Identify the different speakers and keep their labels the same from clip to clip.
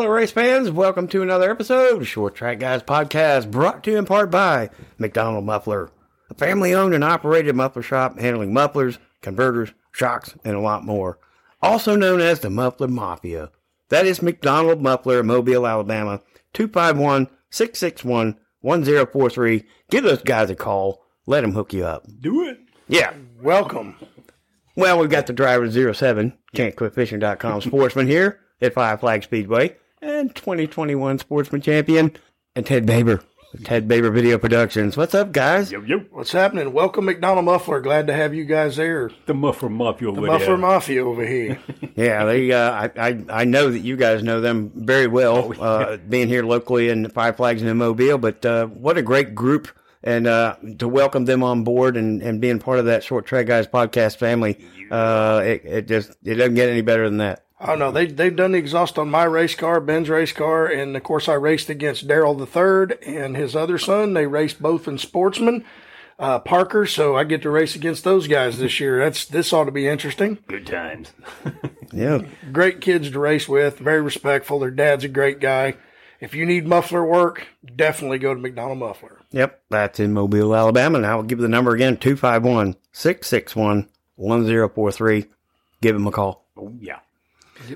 Speaker 1: Hello, race fans. Welcome to another episode of Short Track Guys Podcast, brought to you in part by McDonald Muffler, a family owned and operated muffler shop handling mufflers, converters, shocks, and a lot more. Also known as the Muffler Mafia. That is McDonald Muffler, Mobile, Alabama, 251 661 1043. Give those guys a call. Let them hook you up.
Speaker 2: Do it.
Speaker 1: Yeah.
Speaker 2: Welcome.
Speaker 1: Well, we've got the driver 07, can'tquitfishing.com sportsman here at Five Flag Speedway, and 2021 sportsman champion, and Ted Baber, Ted Baber Video Productions. What's up, guys?
Speaker 2: Yo, yo. What's happening? Welcome, McDonald Muffler. Glad to have you guys there.
Speaker 3: The Muffler Mafia over
Speaker 2: The Muffler
Speaker 3: there.
Speaker 2: Mafia over here.
Speaker 1: Yeah, they. Uh, I, I I know that you guys know them very well, uh, being here locally in Five Flags and Mobile. But uh, what a great group, and uh, to welcome them on board and, and being part of that Short Track Guys podcast family. Uh, it, it just it doesn't get any better than that.
Speaker 2: Oh, no. They, they've done the exhaust on my race car, Ben's race car. And, of course, I raced against Daryl the Third and his other son. They raced both in Sportsman. Uh, Parker, so I get to race against those guys this year. That's this ought to be interesting.
Speaker 3: Good times.
Speaker 1: Yeah.
Speaker 2: Great kids to race with, very respectful. Their dad's a great guy. If you need muffler work, definitely go to McDonald Muffler.
Speaker 1: Yep, that's in Mobile, Alabama. And I'll give you the number again 251 661 1043. Give him a call.
Speaker 3: Oh, yeah.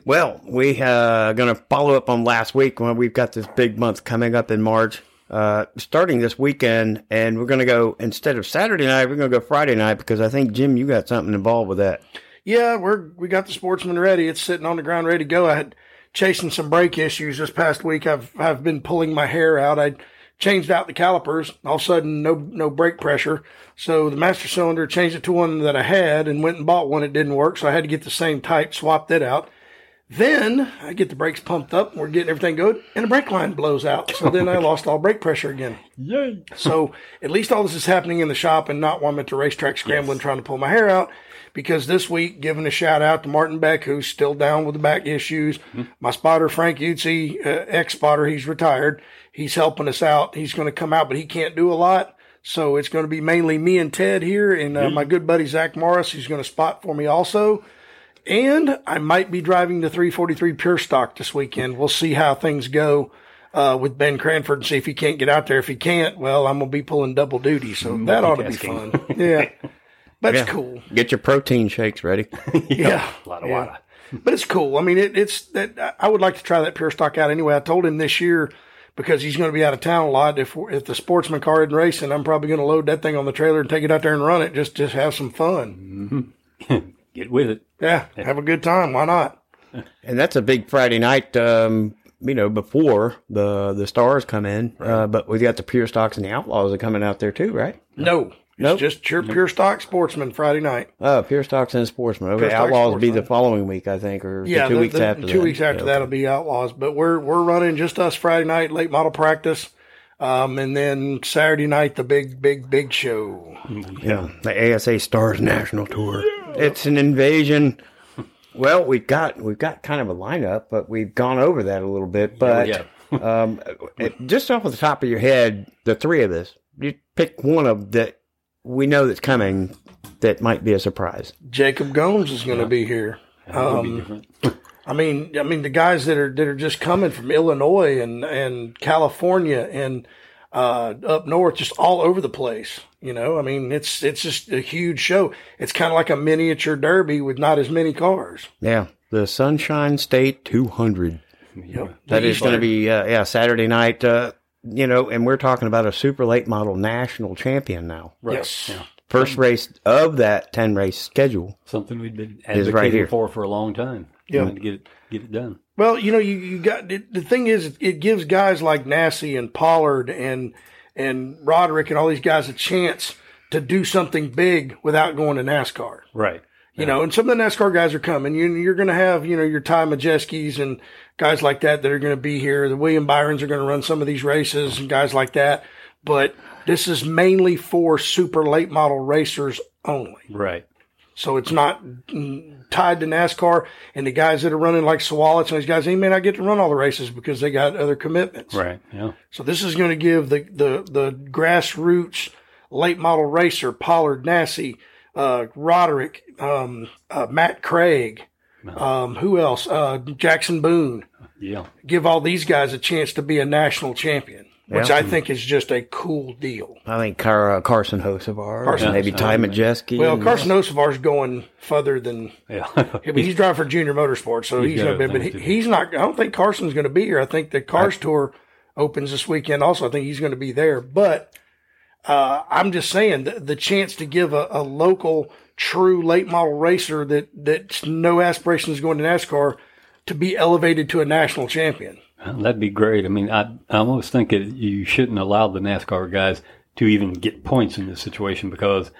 Speaker 1: Well, we uh going to follow up on last week when we've got this big month coming up in March, uh, starting this weekend, and we're going to go instead of Saturday night, we're going to go Friday night because I think Jim, you got something involved with that.
Speaker 2: Yeah, we're we got the sportsman ready. It's sitting on the ground ready to go. I had chasing some brake issues this past week. I've I've been pulling my hair out. I changed out the calipers. All of a sudden, no no brake pressure. So the master cylinder changed it to one that I had and went and bought one. It didn't work, so I had to get the same type, swapped it out. Then I get the brakes pumped up. and We're getting everything good, and the brake line blows out. So then I lost all brake pressure again.
Speaker 3: Yay.
Speaker 2: So at least all this is happening in the shop and not while I'm at the racetrack scrambling trying to pull my hair out. Because this week, giving a shout out to Martin Beck, who's still down with the back issues. My spotter, Frank Utzi, uh, ex spotter, he's retired. He's helping us out. He's going to come out, but he can't do a lot. So it's going to be mainly me and Ted here, and uh, my good buddy Zach Morris, who's going to spot for me also. And I might be driving the 343 Pure Stock this weekend. We'll see how things go uh, with Ben Cranford and see if he can't get out there. If he can't, well, I'm going to be pulling double duty. So that ought to be fun. Yeah. That's
Speaker 1: Yeah.
Speaker 2: cool.
Speaker 1: Get your protein shakes ready.
Speaker 2: Yeah.
Speaker 3: A lot of
Speaker 2: Yeah.
Speaker 3: water.
Speaker 2: But it's cool. I mean, it, it's that I would like to try that Pure Stock out anyway. I told him this year because he's going to be out of town a lot. If if the sportsman car isn't racing, I'm probably going to load that thing on the trailer and take it out there and run it. Just just have some fun.
Speaker 3: Get with it.
Speaker 2: Yeah, have a good time. Why not?
Speaker 1: and that's a big Friday night, um, you know, before the the stars come in. Uh, but we got the pure stocks and the outlaws are coming out there too, right?
Speaker 2: No, it's
Speaker 1: Nope.
Speaker 2: just pure pure stock sportsman Friday night.
Speaker 1: Oh, pure stocks and sportsmen. Okay,
Speaker 2: Pure
Speaker 1: outlaws will be the following week, I think, or the
Speaker 2: Yeah,
Speaker 1: two
Speaker 2: the-
Speaker 1: weeks
Speaker 2: the-
Speaker 1: after.
Speaker 2: two
Speaker 1: that.
Speaker 2: weeks after
Speaker 1: Yeah,
Speaker 2: that'll be outlaws. But we're we're running just us Friday night late model practice, um, and then Saturday night the big big big show.
Speaker 1: Yeah, the ASA Stars National Tour. It's an invasion. Well, we've got we've got kind of a lineup, but we've gone over that a little bit. But
Speaker 3: Yeah,
Speaker 1: um, it- just off of the top of your head, the three of us, you pick one of that we know that's coming that might be a surprise.
Speaker 2: Jacob Gomes is going to be here.
Speaker 3: That would be
Speaker 2: Um. I mean, I mean the guys that are that are just coming from Illinois and and California and uh, up north, just all over the place. You know, I mean, it's it's just a huge show. It's kind of like a miniature derby with not as many cars.
Speaker 1: Yeah, the Sunshine State 200.
Speaker 2: Yep.
Speaker 1: That is going to be uh, yeah Saturday night. Uh, you know, and we're talking about a super late model national champion now.
Speaker 3: Right.
Speaker 2: yes.
Speaker 3: Yeah.
Speaker 1: First race of that 10 race schedule.
Speaker 3: Something we've been
Speaker 1: Is
Speaker 3: advocating
Speaker 1: right here.
Speaker 3: for for a long time.
Speaker 2: Yeah.
Speaker 3: To get it, get it done.
Speaker 2: Well, you know, you, you got the, thing is, it gives guys like Nasse and Pollard and and Roderick and all these guys a chance to do something big without going to NASCAR.
Speaker 3: Right.
Speaker 2: You know, and some of the NASCAR guys are coming. You, you're going to have, you know, your Ty Majeskis and guys like that that are going to be here. The William Byrons are going to run some of these races and guys like that. But this is mainly for super late model racers only.
Speaker 3: Right.
Speaker 2: So it's not tied to NASCAR. And the guys that are running like Sawalets and these guys, they may not get to run all the races because they got other commitments.
Speaker 3: Right. Yeah.
Speaker 2: So this is going to give the, the, the grassroots late model racer, Pollard Nasse, uh, Roderick, um, uh, Matt Craig, um, who else? Uh, Jackson Boone.
Speaker 3: Yeah.
Speaker 2: give all these guys a chance to be a national champion, which
Speaker 1: Yeah.
Speaker 2: I think is just a cool deal.
Speaker 1: I think Car- uh, Carson Hocevar,
Speaker 2: Carson
Speaker 1: maybe
Speaker 3: Hocevar,
Speaker 1: Ty
Speaker 3: man.
Speaker 1: Majeski.
Speaker 2: Well,
Speaker 1: and-
Speaker 2: Carson Hocevar's going further than
Speaker 3: Yeah.
Speaker 2: I mean, he's driving for Junior Motorsports, so he's,
Speaker 3: He's
Speaker 2: going to be. But he,
Speaker 3: things to do.
Speaker 2: he's not. I don't think Carson's going to be here. I think the Cars Tour opens this weekend. Also, I think he's going to be there. But uh, I'm just saying the, the chance to give a, a local, true late model racer that that's no aspirations going to NASCAR to be elevated to a national champion.
Speaker 3: That'd be great. I mean, I, I almost think that you shouldn't allow the NASCAR guys to even get points in this situation because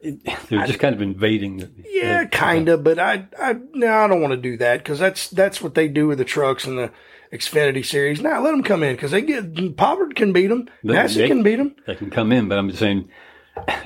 Speaker 3: it, they're just kind of invading. The,
Speaker 2: Yeah, kind of, but I, I, no, I don't want to do that because that's that's what they do with the trucks and the Xfinity series. Now let them come in because they get Pollard can beat them,
Speaker 3: they-
Speaker 2: can beat them.
Speaker 3: They can come in, but I'm just saying,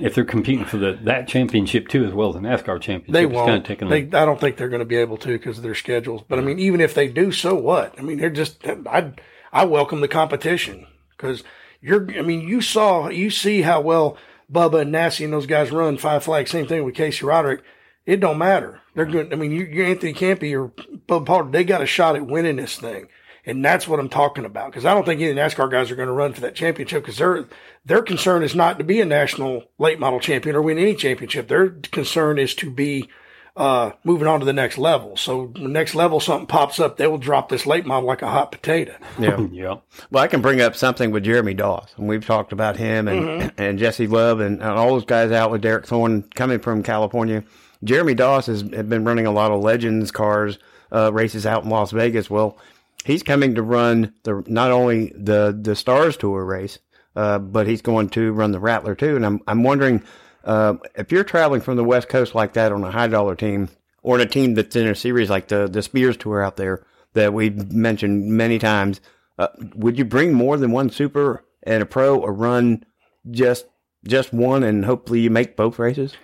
Speaker 3: if they're competing for the that championship too, as well as the NASCAR championship,
Speaker 2: They
Speaker 3: it's kind
Speaker 2: won't.
Speaker 3: of
Speaker 2: They, I don't think they're going to be able to because of their schedules. But I mean, even if they do, so what? I mean, they're just. I I welcome the competition because you're. I mean, you saw you see how well Bubba and Nasse and those guys run five flags. Same thing with Casey Roderick. It don't matter. They're good. I mean, you, you Anthony Campi or Bubba Pollard. They got a shot at winning this thing. And that's what I'm talking about. Because I don't think any NASCAR guys are going to run for that championship because their their concern is not to be a national late model champion or win any championship. Their concern is to be uh, moving on to the next level. So the next level, something pops up, they will drop this late model like a hot potato.
Speaker 1: yeah.
Speaker 3: yeah,
Speaker 1: Well, I can bring up something with Jeremy Doss, and we've talked about him and,
Speaker 2: Mm-hmm.
Speaker 1: and Jesse Love and, and all those guys out with Derek Thorn coming from California. Jeremy Doss has, has been running a lot of Legends cars uh, races out in Las Vegas. Well, he's coming to run the not only the the Stars Tour race, uh, but he's going to run the Rattler too. And I'm I'm wondering uh, if you're traveling from the West Coast like that on a high dollar team or in a team that's in a series like the the Spears Tour out there that we've mentioned many times. Uh, would you bring more than one super and a pro or run just just one and hopefully you make both races?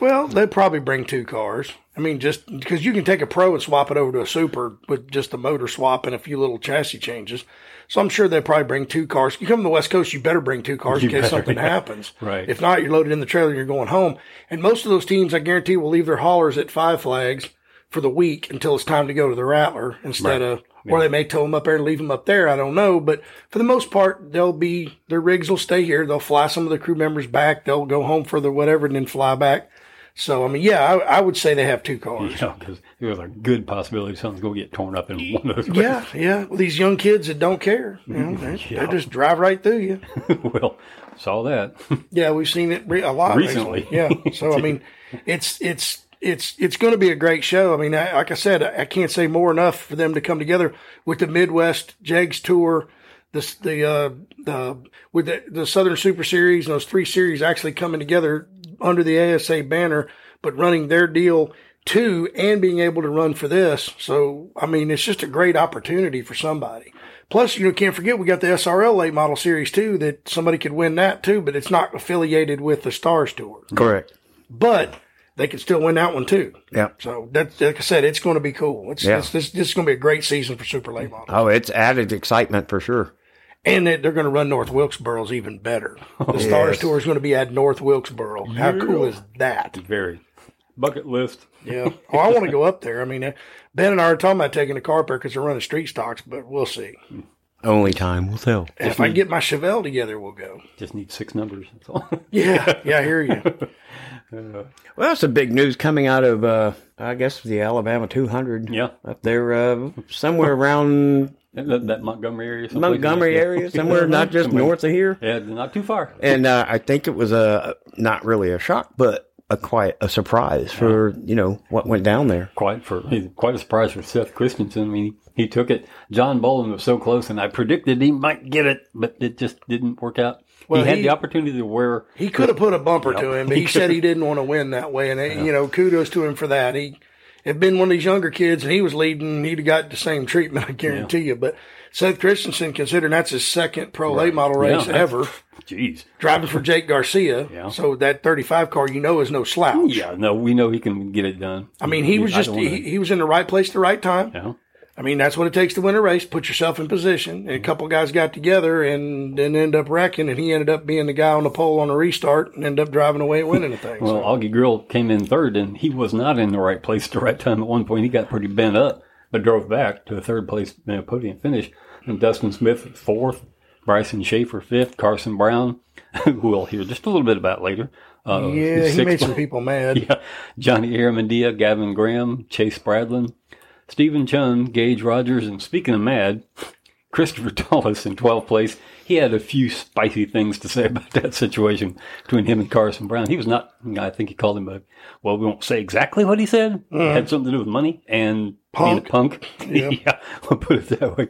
Speaker 2: Well, they'd probably bring two cars. I mean, just because you can take a pro and swap it over to a super with just a motor swap and a few little chassis changes. So I'm sure they'd probably bring two cars. You come to the West Coast, you better bring two cars in case
Speaker 3: better,
Speaker 2: something
Speaker 3: yeah.
Speaker 2: happens.
Speaker 3: Right.
Speaker 2: If not, you're loaded in the trailer and you're going home. And most of those teams, I guarantee, will leave their haulers at Five Flags for the week until it's time to go to the Rattler instead of, or they may tow them up there and leave them up there. I don't know. But for the most part, they'll be, their rigs will stay here. They'll fly some of the crew members back. They'll go home for the whatever and then fly back. So, I mean, yeah, I, I would say they have two cars.
Speaker 3: yeah, because there's a good possibility something's going to get torn up in one of those.
Speaker 2: Yeah, yeah. Well, these young kids that don't care, you know, mm-hmm. they,
Speaker 3: Yeah.
Speaker 2: they just drive right through you.
Speaker 3: well, saw that.
Speaker 2: Yeah, we've seen it re- a lot recently.
Speaker 3: Recently.
Speaker 2: Yeah. So I mean, it's it's it's it's going to be a great show. I mean, I, like I said, I, I can't say more enough for them to come together with the Midwest JEGS Tour, the the uh, the with the, the Southern Super Series, and those three series actually coming together under the ASA banner, but running their deal too, and being able to run for this. So I mean, it's just a great opportunity for somebody. Plus, you know, can't forget we got the SRL late model series too that somebody could win that too, but it's not affiliated with the Stars Tour.
Speaker 1: Correct.
Speaker 2: But they could still win that one too.
Speaker 1: Yeah.
Speaker 2: So that's like I said, it's going to be cool. It's,
Speaker 1: Yeah.
Speaker 2: it's this, this is going to be a great season for Super Late Model,
Speaker 1: Oh, it's added excitement for sure.
Speaker 2: and they, they're going to run North Wilkesboro's even better. The Stars
Speaker 1: Yes.
Speaker 2: Tour is going to be at North Wilkesboro. How cool is that?
Speaker 3: Very bucket list.
Speaker 2: Yeah. Oh, I want to go up there. I mean, uh, Ben and I are talking about taking a car up there because they're running street stocks, but we'll see.
Speaker 1: Only time will tell.
Speaker 2: if I get my Chevelle together, we'll go.
Speaker 3: Just need six numbers. That's all.
Speaker 2: Yeah. Yeah. I hear you.
Speaker 1: Well, that's some big news coming out of, uh, I guess, the Alabama 200.
Speaker 3: Yeah.
Speaker 1: Up there, uh, somewhere around
Speaker 3: that, that Montgomery area.
Speaker 1: Montgomery area, somewhere not just
Speaker 3: Somewhere-
Speaker 1: north of here.
Speaker 3: Yeah, not too far.
Speaker 1: And uh, I think it was a not really a shock, but a quite a surprise for you know what went down there.
Speaker 3: quite for quite a surprise for Seth Christensen. I mean, he took it. John Bolin was so close, and I predicted he might get it, but it just didn't work out.
Speaker 2: Well,
Speaker 3: he had
Speaker 2: he-
Speaker 3: the opportunity to wear.
Speaker 2: He could have put a bumper to him, but he said he didn't want to win that way. And, uh, you know, kudos to him for that. He had been one of these younger kids and he was leading, he'd have got the same treatment, I guarantee you. But Seth Christensen, considering that's his second pro late model race
Speaker 3: Yeah.
Speaker 2: ever,
Speaker 3: Jeez.
Speaker 2: driving for Jake Garcia.
Speaker 3: Yeah.
Speaker 2: So that 35 car, you know, is no slouch.
Speaker 3: Yeah, no, we know he can get it done.
Speaker 2: I mean, he was just, he, he was in the right place at the right time.
Speaker 3: yeah.
Speaker 2: I mean, that's what it takes to win a race. Put yourself in position. And a couple guys got together and then end up wrecking, and he ended up being the guy on the pole on the restart and ended up driving away and winning the thing.
Speaker 3: Well,
Speaker 2: So-
Speaker 3: Augie Grill came in third, and he was not in the right place at the right time. At one point, he got pretty bent up. but drove back to a third place uh, podium finish. And Dustin Smith fourth, Bryson Schaefer fifth, Carson Brown, who we'll hear just a little bit about later. Uh,
Speaker 2: Yeah, he made some people mad.
Speaker 3: yeah, Johnny Aramandia, Gavin Graham, Chase Bradlin, Stephen Chun, Gage Rogers, and speaking of mad, Christopher Tullis in 12th place. He had a few spicy things to say about that situation between him and Carson Brown. He was not, I think he called him a, well, we won't say exactly what he said. It had something to do with money and being a punk. yeah, we'll put it that way.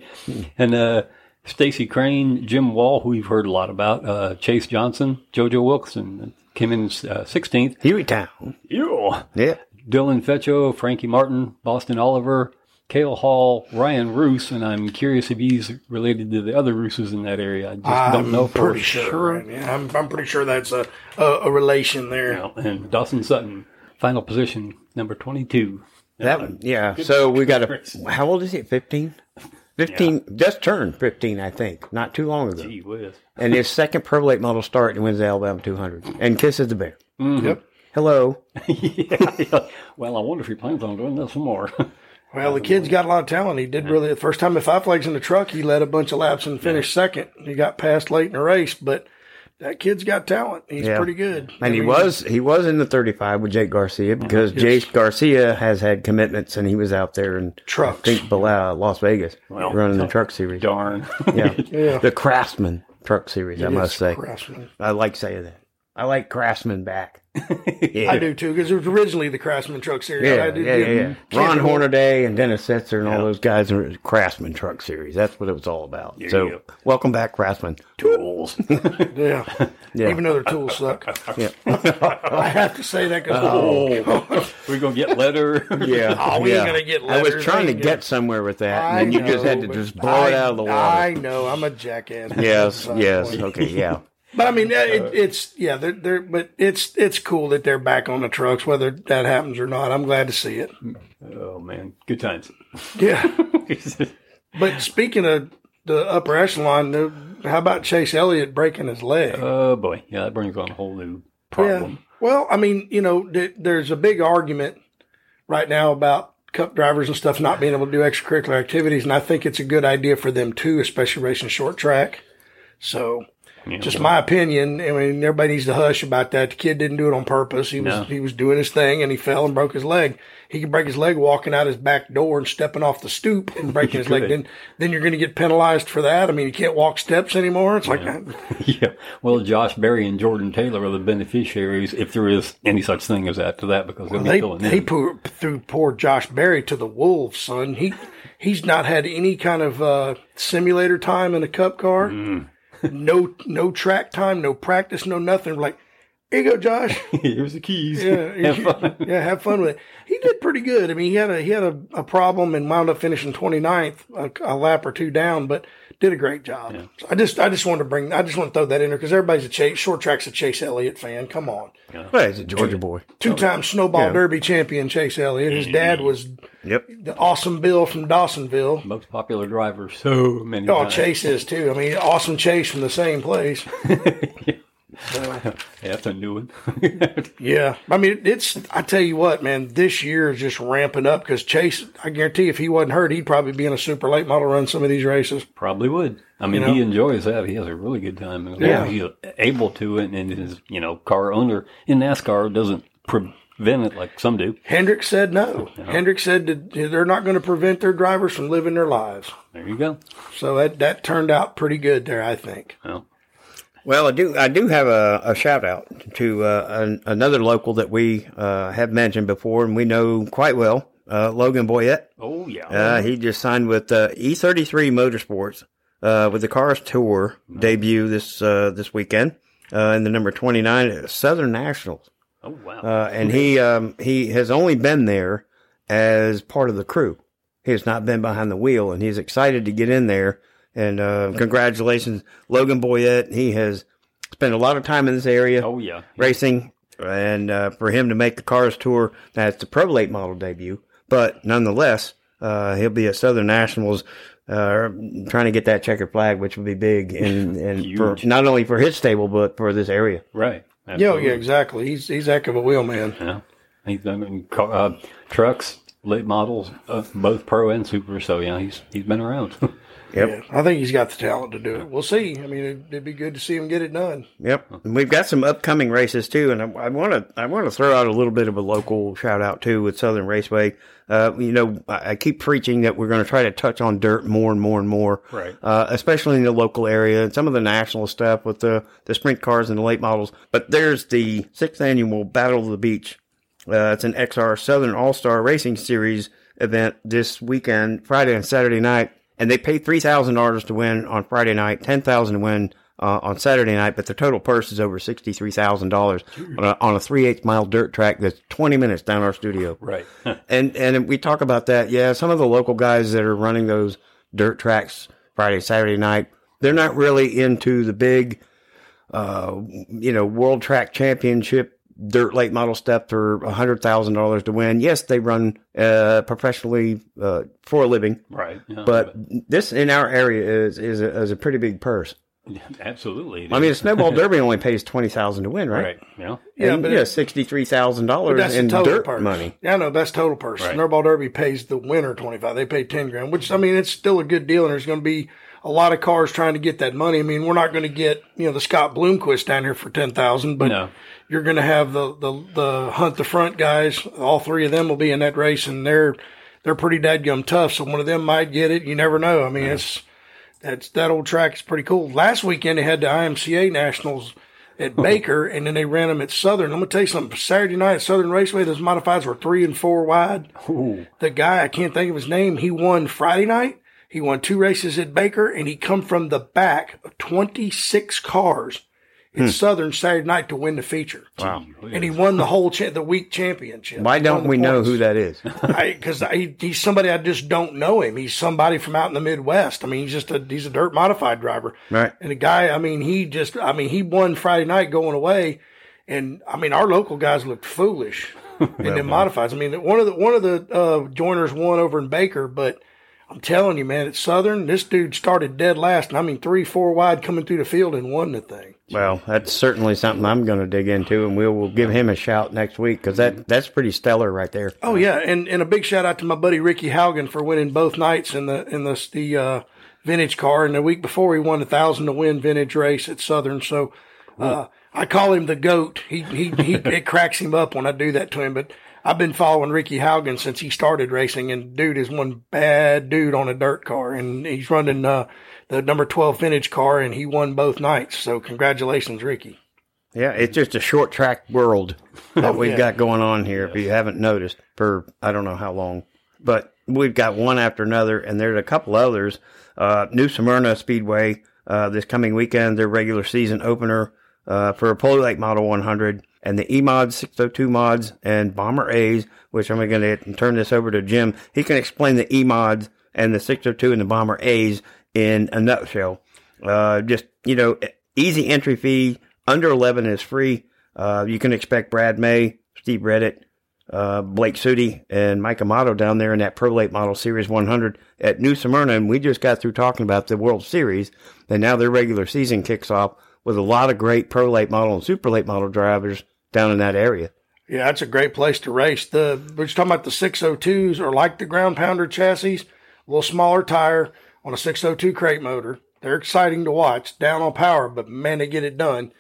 Speaker 3: And, uh, Stacy Crane, Jim Wall, who we've heard a lot about, uh, Chase Johnson, JoJo Wilson came in uh, 16th.
Speaker 1: Huey Town.
Speaker 3: Ew.
Speaker 1: Yeah.
Speaker 3: Dylan Fecho, Frankie Martin, Boston Oliver, Cale Hall, Ryan Roos, and I'm curious if he's related to the other Rooses in that area. I just don't know for
Speaker 2: pretty
Speaker 3: sure.
Speaker 2: sure. man. Yeah, I'm, I'm pretty sure that's a, a, a relation there.
Speaker 3: Yeah, and Dawson Sutton, final position, number 22.
Speaker 1: That one, yeah. So we got a. How old is he? Fifteen. Fifteen. Just turned fifteen, I think. Not too long ago.
Speaker 3: Gee whiz.
Speaker 1: And his second Pro Late model start and wins the Alabama 200 and kisses the bear. Mm-hmm.
Speaker 2: Yep.
Speaker 1: Hello.
Speaker 3: yeah. Well, I wonder if he plans on doing this some more.
Speaker 2: Well, the kid's got a lot of talent. He did really the first time at Five Flags in the truck. He led a bunch of laps and finished second. He got passed late in the race, but that kid's got talent. He's
Speaker 1: Yeah.
Speaker 2: pretty good. I
Speaker 1: And he
Speaker 2: mean,
Speaker 1: was he was in the 35 with Jake Garcia uh-huh. because Jake Garcia has had commitments and he was out there in
Speaker 2: Trucks.
Speaker 1: I think below uh, Las Vegas running the truck series.
Speaker 3: Darn.
Speaker 1: Yeah.
Speaker 2: Yeah.
Speaker 1: The Craftsman truck series, I must say.
Speaker 2: Craftsman.
Speaker 1: I like saying that. I like Craftsman back. yeah.
Speaker 2: I do too because it was originally the Craftsman Truck Series.
Speaker 1: Yeah,
Speaker 2: I
Speaker 1: yeah,
Speaker 2: did
Speaker 1: yeah,
Speaker 2: give
Speaker 1: yeah. Ron Hornaday and Dennis Setzer and all those guys are Craftsman Truck Series. That's what it was all about.
Speaker 3: you
Speaker 1: so,
Speaker 3: go.
Speaker 1: welcome back, Craftsman.
Speaker 3: Tools.
Speaker 2: Yeah.
Speaker 1: Yeah.
Speaker 2: Even though their tools suck.
Speaker 1: Yeah.
Speaker 2: I have to say that because oh.
Speaker 3: We're going to get letter.
Speaker 1: Yeah.
Speaker 2: Oh, we ain't
Speaker 1: yeah.
Speaker 2: gonna get
Speaker 1: I was trying to
Speaker 2: ain't
Speaker 1: get somewhere with that,
Speaker 2: I
Speaker 1: and then you just had to just blow
Speaker 2: I,
Speaker 1: it out of the water.
Speaker 2: I know. I'm a jackass.
Speaker 1: yes, yes. Okay, yeah.
Speaker 2: But I mean, it, uh, it's yeah, they're, they're but it's it's cool that they're back on the trucks, whether that happens or not. I'm glad to see it.
Speaker 3: oh, man. Good times.
Speaker 2: Yeah. But speaking of the upper echelon, the, how about Chase Elliott breaking his leg?
Speaker 3: oh, boy. Yeah, that brings on a whole new problem.
Speaker 2: Well, I mean, you know, th- there's a big argument right now about cup drivers and stuff not being able to do extracurricular activities, and I think it's a good idea for them too, especially racing short track. So, Just
Speaker 3: well,
Speaker 2: my opinion. I mean, everybody needs to hush about that. The kid didn't do it on purpose. He was
Speaker 3: No.
Speaker 2: he was doing his thing, and he fell and broke his leg. He could break his leg walking out his back door and stepping off the stoop and breaking his leg. Then then you're going to get penalized for that. I mean, you can't walk steps anymore. It's like
Speaker 3: Yeah. Well, Josh Berry and Jordan Taylor are the beneficiaries, if there is any such thing as that, to that, because they'll be
Speaker 2: they they poor, threw poor Josh Berry to the wolves, son. He he's not had any kind of uh, simulator time in a cup car.
Speaker 3: Mm.
Speaker 2: No no track time, no practice, no nothing. Like here you go, Josh.
Speaker 3: Here's the keys.
Speaker 2: Yeah,
Speaker 3: Have fun.
Speaker 2: yeah, have fun with it. He did pretty good. I mean, he had a he had a, a problem and wound up finishing 29th, a, a lap or two down, but did a great job. So I just I just wanted to bring I just want to throw that in there because everybody's a chase short track's a Chase Elliott fan. Come on,
Speaker 1: What is a Georgia boy?
Speaker 2: two time snowball
Speaker 1: Yeah.
Speaker 2: derby champion Chase Elliott. His dad was
Speaker 1: Yep.
Speaker 2: the awesome Bill from Dawsonville.
Speaker 3: Most popular driver so oh, many
Speaker 2: Oh,
Speaker 3: times.
Speaker 2: Chase is too. I mean, awesome Chase from the same place.
Speaker 3: Yeah, that's a new one.
Speaker 2: Yeah, I mean, it's. I tell you what, man, this year is just ramping up because Chase. I guarantee, if he wasn't hurt, he'd probably be in a super late model run some of these races.
Speaker 3: Probably would. I mean,
Speaker 2: You know?
Speaker 3: he enjoys that. He has a really good time.
Speaker 2: Yeah.
Speaker 3: He's able to, and, and his, you know, car owner in NASCAR doesn't prevent it like some do.
Speaker 2: Hendrick said no. Hendrick said that they're not going to prevent their drivers from living their lives.
Speaker 3: There you go.
Speaker 2: So that that turned out pretty good there, I think.
Speaker 3: Well,
Speaker 1: Well, I do. I do have a, a shout out to uh, an, another local that we uh, have mentioned before, and we know quite well, uh, Logan Boyette.
Speaker 3: oh, yeah.
Speaker 1: Uh, he just signed with uh, E33 Motorsports uh, with the Cars Tour debut this uh, this weekend uh, in the number 29 at Southern Nationals.
Speaker 3: oh, wow.
Speaker 1: Uh, and he um, he has only been there as part of the crew. He has not been behind the wheel, and he's excited to get in there. And uh, congratulations, Logan Boyette. He has spent a lot of time in this area
Speaker 3: oh, yeah.
Speaker 1: racing, and uh, for him to make the Cars Tour, that's the Pro Late model debut. But nonetheless, uh, he'll be at Southern Nationals. Uh, trying to get that checkered flag, which would be big, and and for not only for his stable but for this area.
Speaker 3: Right.
Speaker 2: Yeah,
Speaker 3: Absolutely.
Speaker 2: yeah, exactly. He's he's heck of a wheel man.
Speaker 3: Yeah. He's done it in car, uh, trucks, late models, uh, both pro and super. So yeah, he's he's been around.
Speaker 1: Yep.
Speaker 2: Yeah, I think he's got the talent to do it. We'll see. I mean, it'd, it'd be good to see him get it done.
Speaker 1: Yep, and we've got some upcoming races too, and I want to I want to throw out a little bit of a local shout out too with Southern Raceway. Uh, you know, I, I keep preaching that we're going to try to touch on dirt more and more and more,
Speaker 3: Right.
Speaker 1: Uh, especially in the local area and some of the national stuff with the the sprint cars and the late models. But there's the sixth annual Battle of the Beach. Uh, it's an XR Southern All Star Racing Series event this weekend, Friday and Saturday night, and they pay three thousand dollars to win on Friday night, ten thousand to win uh, on Saturday night, but the total purse is over sixty three thousand dollars on a on a three eighths mile dirt track that's twenty minutes down our studio.
Speaker 3: right.
Speaker 1: And and we talk about that. Yeah, some of the local guys that are running those dirt tracks Friday, Saturday night, they're not really into the big, uh, you know, World Track Championship dirt late model stuff for a hundred thousand dollars to win. Yes, they run uh, professionally uh, for a living,
Speaker 3: right. Yeah,
Speaker 1: but this in our area is is a, is a pretty big purse.
Speaker 3: absolutely.
Speaker 1: I mean, a snowball derby only pays twenty thousand to win, right?
Speaker 3: right. Yeah.
Speaker 2: Yeah,
Speaker 1: and,
Speaker 2: but
Speaker 1: yeah,
Speaker 2: $63,000
Speaker 1: in
Speaker 2: total
Speaker 1: dirt
Speaker 2: purse.
Speaker 1: money.
Speaker 2: Yeah, no, that's total purse.
Speaker 3: Right.
Speaker 2: Snowball Derby pays the winner twenty five. They pay ten grand, which I mean, it's still a good deal, and there's going to be a lot of cars trying to get that money. I mean, we're not going to get you know the Scott Bloomquist down here for ten thousand, but
Speaker 3: No.
Speaker 2: you're going to have the, the the hunt the front guys. All three of them will be in that race, and they're they're pretty dadgum tough. So one of them might get it. You never know. I mean, it's that's that old track is pretty cool. Last weekend they had the IMCA Nationals at Baker, and then they ran them at Southern. I'm gonna tell you something. Saturday night at Southern Raceway, those modifieds were three and four wide. The guy I can't think of his name. He won Friday night. He won two races at Baker, and he come from the back of 26 cars
Speaker 1: Hmm.
Speaker 2: Southern Saturday night to win the feature.
Speaker 1: Wow.
Speaker 2: And he won the whole cha- the week championship.
Speaker 1: Why don't we know who that is?
Speaker 2: because he's somebody I just don't know him. He's somebody from out in the Midwest. I mean, he's just a he's a dirt modified driver,
Speaker 1: Right.
Speaker 2: And the guy, I mean, he just, I mean, he won Friday night going away, and I mean, our local guys looked foolish in them modifieds. I mean, one of the one of the uh, joiners won over in Baker, but. I'm telling you, man, at Southern, this dude started dead last, and I mean three, four wide coming through the field and won the thing.
Speaker 1: Well, that's certainly something I'm going to dig into, and we'll, we'll give him a shout next week because that that's pretty stellar right there.
Speaker 2: Oh yeah, and and a big shout out to my buddy Ricky Haugen for winning both nights in the in the the uh, vintage car. And the week before, he won a thousand to win vintage race at Southern. So uh, I call him the goat. He he he it cracks him up when I do that to him. But I've been following Ricky Haugen since he started racing, and dude is one bad dude on a dirt car, and he's running uh, the number twelve vintage car, and he won both nights. So congratulations, Ricky.
Speaker 1: Yeah, it's just a short track world that we've
Speaker 2: yeah.
Speaker 1: got going on here. If you haven't noticed for I don't know how long, but we've got one after another, and there's a couple others. Uh, New Smyrna Speedway uh, this coming weekend, their regular season opener uh, for a Pro Late Model 100, and the E Mods 602 mods and Bomber A's, which I'm going to turn this over to Jim. He can explain the E Mods and the 602 and the Bomber A's in a nutshell. Uh, just, you know, easy entry fee, under 11 is free. Uh, you can expect Brad May, Steve Reddit, uh, Blake Sudi, and Mike Amato down there in that Prolate Model Series 100 at New Smyrna. And we just got through talking about the World Series, and now their regular season kicks off with a lot of great Pro Late Model and Super Late Model drivers down in that area.
Speaker 2: Yeah, that's a great place to race. The we're talking about the 602s are like the ground pounder chassis, a little smaller tire on a 602 crate motor. They're exciting to watch, down on power, but man, they get it done.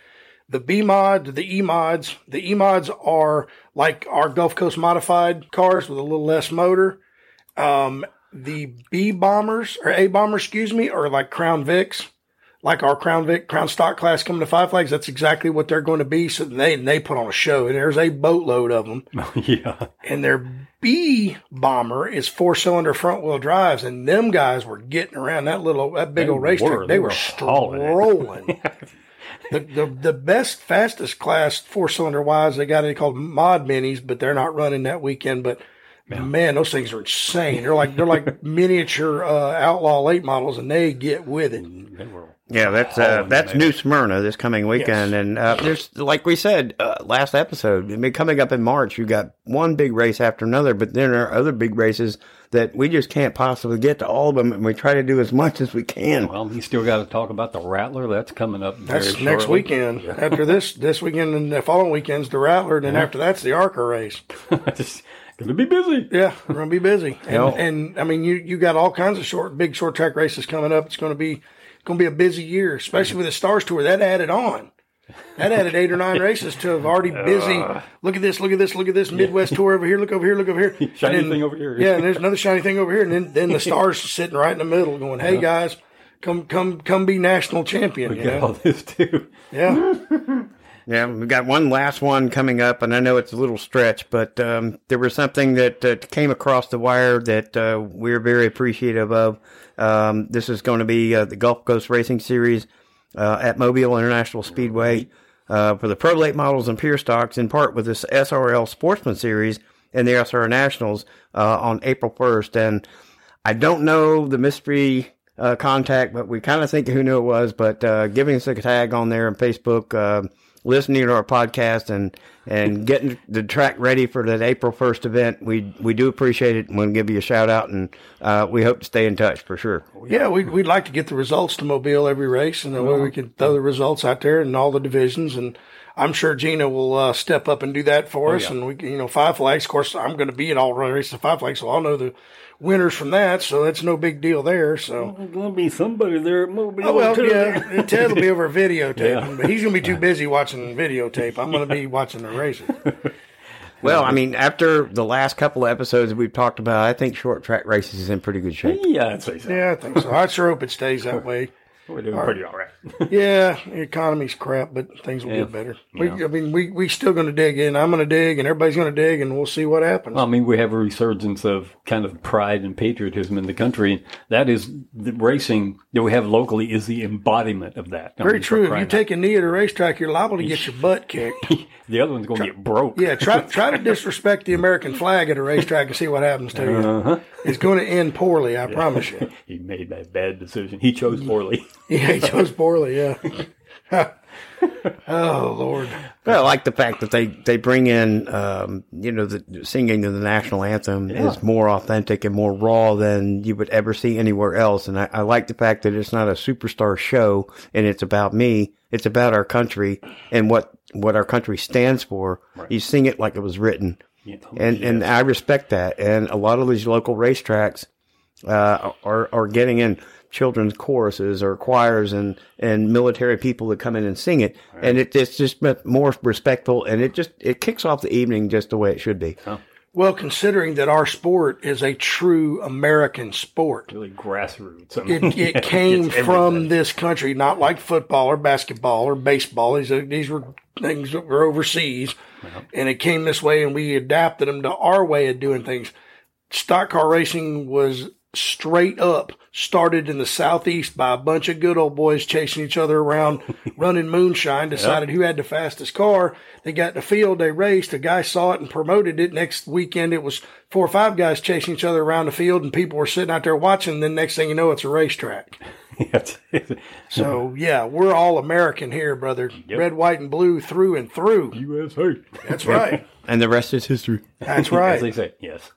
Speaker 2: The B mod, the E mods, the E mods are like our Gulf Coast modified cars with a little less motor. Um, the B bombers or A bombers, excuse me, are like Crown Vics, like our Crown Vic, Crown Stock class coming to Five Flags. That's exactly what they're going to be. So they they put on a show, and there's a boatload of them.
Speaker 3: yeah.
Speaker 2: And their B bomber is four cylinder front wheel drives, and them guys were getting around that little that big
Speaker 3: They
Speaker 2: old racetrack.
Speaker 3: were.
Speaker 2: They,
Speaker 3: They
Speaker 2: were
Speaker 3: were
Speaker 2: strolling. the, the the best fastest class four cylinder wise they got it called mod minis, but they're not running that weekend. But man, those things are insane. They're like they're like miniature uh, outlaw late models, and they get with it.
Speaker 1: Yeah, that's uh, that's. New Smyrna this coming weekend,
Speaker 2: Yes.
Speaker 1: and uh, there's like we said uh, last episode. I mean, coming up in March, you got one big race after another, but then there are other big races that we just can't possibly get to all of them, and we try to do as much as we can.
Speaker 3: Well, you still got to talk about the Rattler. That's coming up. Very
Speaker 2: That's next
Speaker 3: shortly.
Speaker 2: weekend. After this this weekend and the following weekend's the Rattler, and then after that's the Arca race.
Speaker 3: Gonna be busy.
Speaker 2: Yeah, we're gonna be busy, and,
Speaker 1: Yeah.
Speaker 2: and I mean, you you got all kinds of short, big short track races coming up. It's gonna be gonna be a busy year, especially with the Stars Tour. That added on. That added eight or nine races to have already busy. Uh. Look at this! Look at this! Look at this! Midwest tour over here. Look over here! Look over here!
Speaker 3: Shiny
Speaker 2: then-
Speaker 3: thing over here.
Speaker 2: Yeah, and there's another shiny thing over here, and then then the stars sitting right in the middle, going, "Hey guys, come come come be national champion!" You
Speaker 3: Got all this too.
Speaker 2: Yeah,
Speaker 1: Yeah, we've got one last one coming up, and I know it's a little stretch, but um, there was something that uh, came across the wire that uh, we're very appreciative of. Um, this is going to be uh, the Gulf Coast Racing Series uh, at Mobile International Speedway uh, for the Pro Late models and Pure Stocks, in part with this SRL Sportsman Series and the SRL Nationals uh, on April 1st. And I don't know the mystery contact, but we kind of think who knew it was. But giving us a tag on there on Facebook, uh, listening to our podcast, and and getting the track ready for that April first event, we we do appreciate it. and We'll give you a shout out, and uh, we hope to stay in touch for sure.
Speaker 2: yeah. We we'd like to get the results to Mobile every race, and that way we can throw the results out there in all the divisions. And I'm sure Gina will uh, step up and do that for us. And we, you know, Five Flags. Of course, I'm going to be at all races of Five Flags, so I'll know the winners from that. So that's no big deal there. So.
Speaker 3: There's gonna be somebody there at Mobile.
Speaker 2: Oh, well,
Speaker 3: too.
Speaker 2: yeah, Ted will be over videotaping,
Speaker 3: Yeah.
Speaker 2: but he's going to be too busy watching videotape. I'm going to be watching the races.
Speaker 1: Well, I mean, after the last couple of episodes we've talked about, I think short track races is in pretty good shape.
Speaker 3: Yeah, I'd say so.
Speaker 2: Yeah, I think so. I sure hope it stays that way.
Speaker 3: We're doing pretty all right.
Speaker 2: Yeah, the economy's crap, but things will
Speaker 3: Yeah.
Speaker 2: get better. We, I mean, we we still going to dig in. I'm going to dig, and everybody's going to dig, and we'll see what happens.
Speaker 3: Well, I mean, we have a resurgence of kind of pride and patriotism in the country. That is the racing that we have locally is the embodiment of that. I
Speaker 2: Very
Speaker 3: mean,
Speaker 2: true. If you take a knee at a racetrack, you're liable to get your butt kicked.
Speaker 3: the other one's going to get broke.
Speaker 2: Yeah, try try to disrespect the American flag at a racetrack and see what happens to you.
Speaker 3: Uh-huh.
Speaker 2: It's going to end poorly, I promise you.
Speaker 3: He made that bad decision. He chose poorly.
Speaker 2: Yeah, he chose poorly. Yeah. oh Lord.
Speaker 1: Well, I like the fact that they, they bring in, um, you know, the singing of the national anthem is more authentic and more raw than you would ever see anywhere else. And I, I like the fact that it's not a superstar show and it's about me. It's about our country and what, what our country stands for. You sing it like it was written.
Speaker 3: Yeah.
Speaker 1: And, and I respect that. And a lot of these local racetracks, uh, are, are getting in children's choruses or choirs and, and military people that come in and sing it. And it, it's just more respectful and it just, it kicks off the evening just the way it should be.
Speaker 2: Well, considering that our sport is a true American sport,
Speaker 3: really grassroots. I mean,
Speaker 2: it, it
Speaker 3: yeah,
Speaker 2: came from this country, not like football or basketball or baseball. These, are, these were things that were overseas, and it came this way, and we adapted them to our way of doing things. Stock car racing was straight up started in the southeast by a bunch of good old boys chasing each other around, running moonshine. Decided who had the fastest car. They got in the field, they raced. A guy saw it and promoted it. Next weekend, it was four or five guys chasing each other around the field, and people were sitting out there watching. Then next thing you know, it's a racetrack.
Speaker 3: It's- it's-
Speaker 2: So yeah, we're all American here, brother. Red, white, and blue through and through.
Speaker 3: USA.
Speaker 2: That's right.
Speaker 1: And the rest is history.
Speaker 2: That's
Speaker 3: As
Speaker 2: right.
Speaker 3: they say, yes.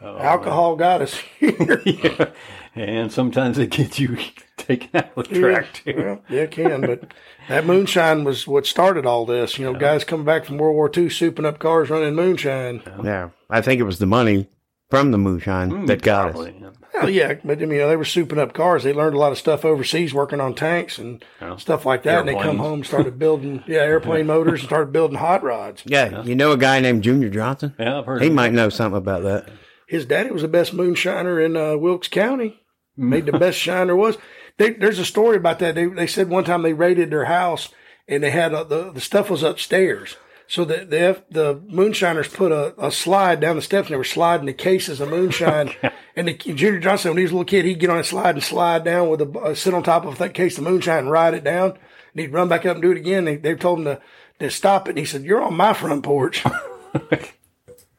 Speaker 2: Oh, Alcohol got us here.
Speaker 3: yeah. And sometimes it gets you taken out of the track too.
Speaker 2: Well, yeah, it can, but that moonshine was what started all this. You know, guys coming back from World War II, souping up cars, running moonshine.
Speaker 1: Yeah. I think it was the money from the moonshine hmm, that got us.
Speaker 3: Probably, yeah.
Speaker 2: Well, yeah, but I mean, you know, they were souping up cars. They learned a lot of stuff overseas, working on tanks and stuff like that. And they come home, started building, yeah, airplane motors, and started building hot rods.
Speaker 1: Yeah. You know a guy named Junior Johnson?
Speaker 3: Yeah, I've heard
Speaker 1: He
Speaker 3: of
Speaker 1: might know something about that.
Speaker 2: His daddy was the best moonshiner in uh, Wilkes County. Made the best shine there was. They, there's a story about that. They, they said one time they raided their house and they had uh the the stuff was upstairs. So the the, the moonshiners put a, a slide down the steps and they were sliding the cases of moonshine. and the, Junior Johnson, when he was a little kid, he'd get on a slide and slide down with a uh, sit on top of that case of moonshine and ride it down. And he'd run back up and do it again. They, they told him to, to stop it. And he said, "You're on my front porch."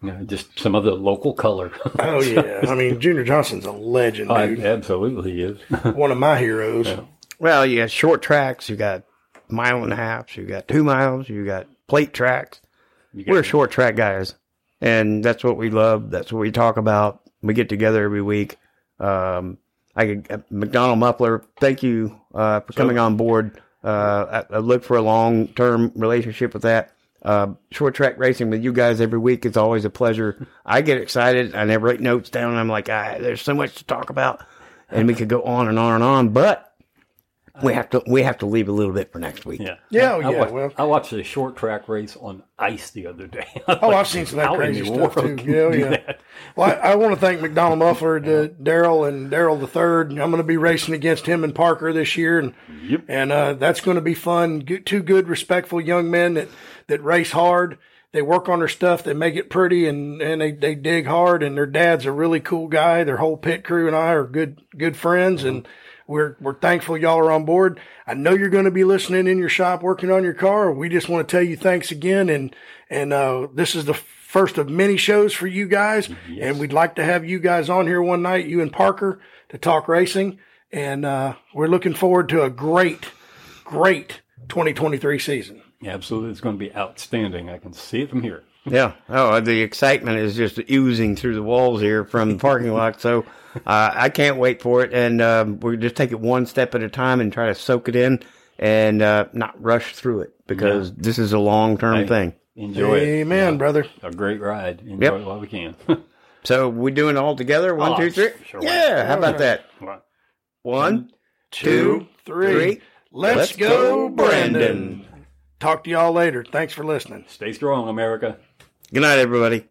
Speaker 3: Yeah, just some of the local color.
Speaker 2: oh yeah, I mean Junior Johnson's a legend,
Speaker 3: I
Speaker 2: dude.
Speaker 3: absolutely is.
Speaker 2: One of my heroes.
Speaker 1: Well, you got short tracks, you got mile and a half, you got two miles, you got plate tracks. We're short track guys, and that's what we love. That's what we talk about. We get together every week. Um, I could, uh, McDonald Muffler, thank you uh, for coming on board. Uh, I, I look for a long term relationship with that. Uh, short track racing with you guys every week is always a pleasure. I get excited. I never write notes down. I'm like, ah, there's so much to talk about, and we could go on and on and on. But we have to we have to leave a little bit for next week.
Speaker 3: Yeah.
Speaker 2: Yeah,
Speaker 3: I,
Speaker 2: yeah,
Speaker 3: I, wa-
Speaker 2: well-
Speaker 3: I watched a short track race on ice the other day.
Speaker 2: Oh, I've seen some of that crazy
Speaker 3: the
Speaker 2: stuff
Speaker 3: world
Speaker 2: too.
Speaker 3: can you
Speaker 2: Yeah, yeah.
Speaker 3: that?
Speaker 2: Well, I, I want to thank McDonald Muffler, to Daryl, and Daryl the third. I'm going to be racing against him and Parker this year, and
Speaker 3: Yep.
Speaker 2: and uh, that's going to be fun. Good, two good, respectful young men that that race hard. They work on their stuff. They make it pretty, and and they, they dig hard. And their dad's a really cool guy. Their whole pit crew and I are good good friends, and we're we're thankful y'all are on board. I know you're going to be listening in your shop, working on your car. We just want to tell you thanks again, and and uh, this is the first of many shows for you guys, and we'd like to have you guys on here one night, you and Parker, to talk racing, and uh, we're looking forward to a great, great 2023 season.
Speaker 3: Absolutely. It's going to be outstanding. I can see it from here.
Speaker 1: Yeah. Oh, the excitement is just oozing through the walls here from the parking lot. So uh, I can't wait for it. And um, we'll just take it one step at a time and try to soak it in and uh, not rush through it because this is a long term
Speaker 3: Hey,
Speaker 1: thing.
Speaker 3: Enjoy it.
Speaker 2: Amen, brother.
Speaker 3: A great ride. Enjoy
Speaker 1: Yep.
Speaker 3: it while we can.
Speaker 1: So we doing it all together? One,
Speaker 3: Oh,
Speaker 1: two, three.
Speaker 3: sure.
Speaker 1: Yeah. How about that?
Speaker 3: Well,
Speaker 1: One,
Speaker 2: Two, three.
Speaker 1: three.
Speaker 2: Let's,
Speaker 1: Let's
Speaker 2: go,
Speaker 1: go,
Speaker 2: Brandon.
Speaker 1: Brandon.
Speaker 2: Talk to y'all later. Thanks for listening.
Speaker 3: stay strong, America.
Speaker 1: Good night, everybody.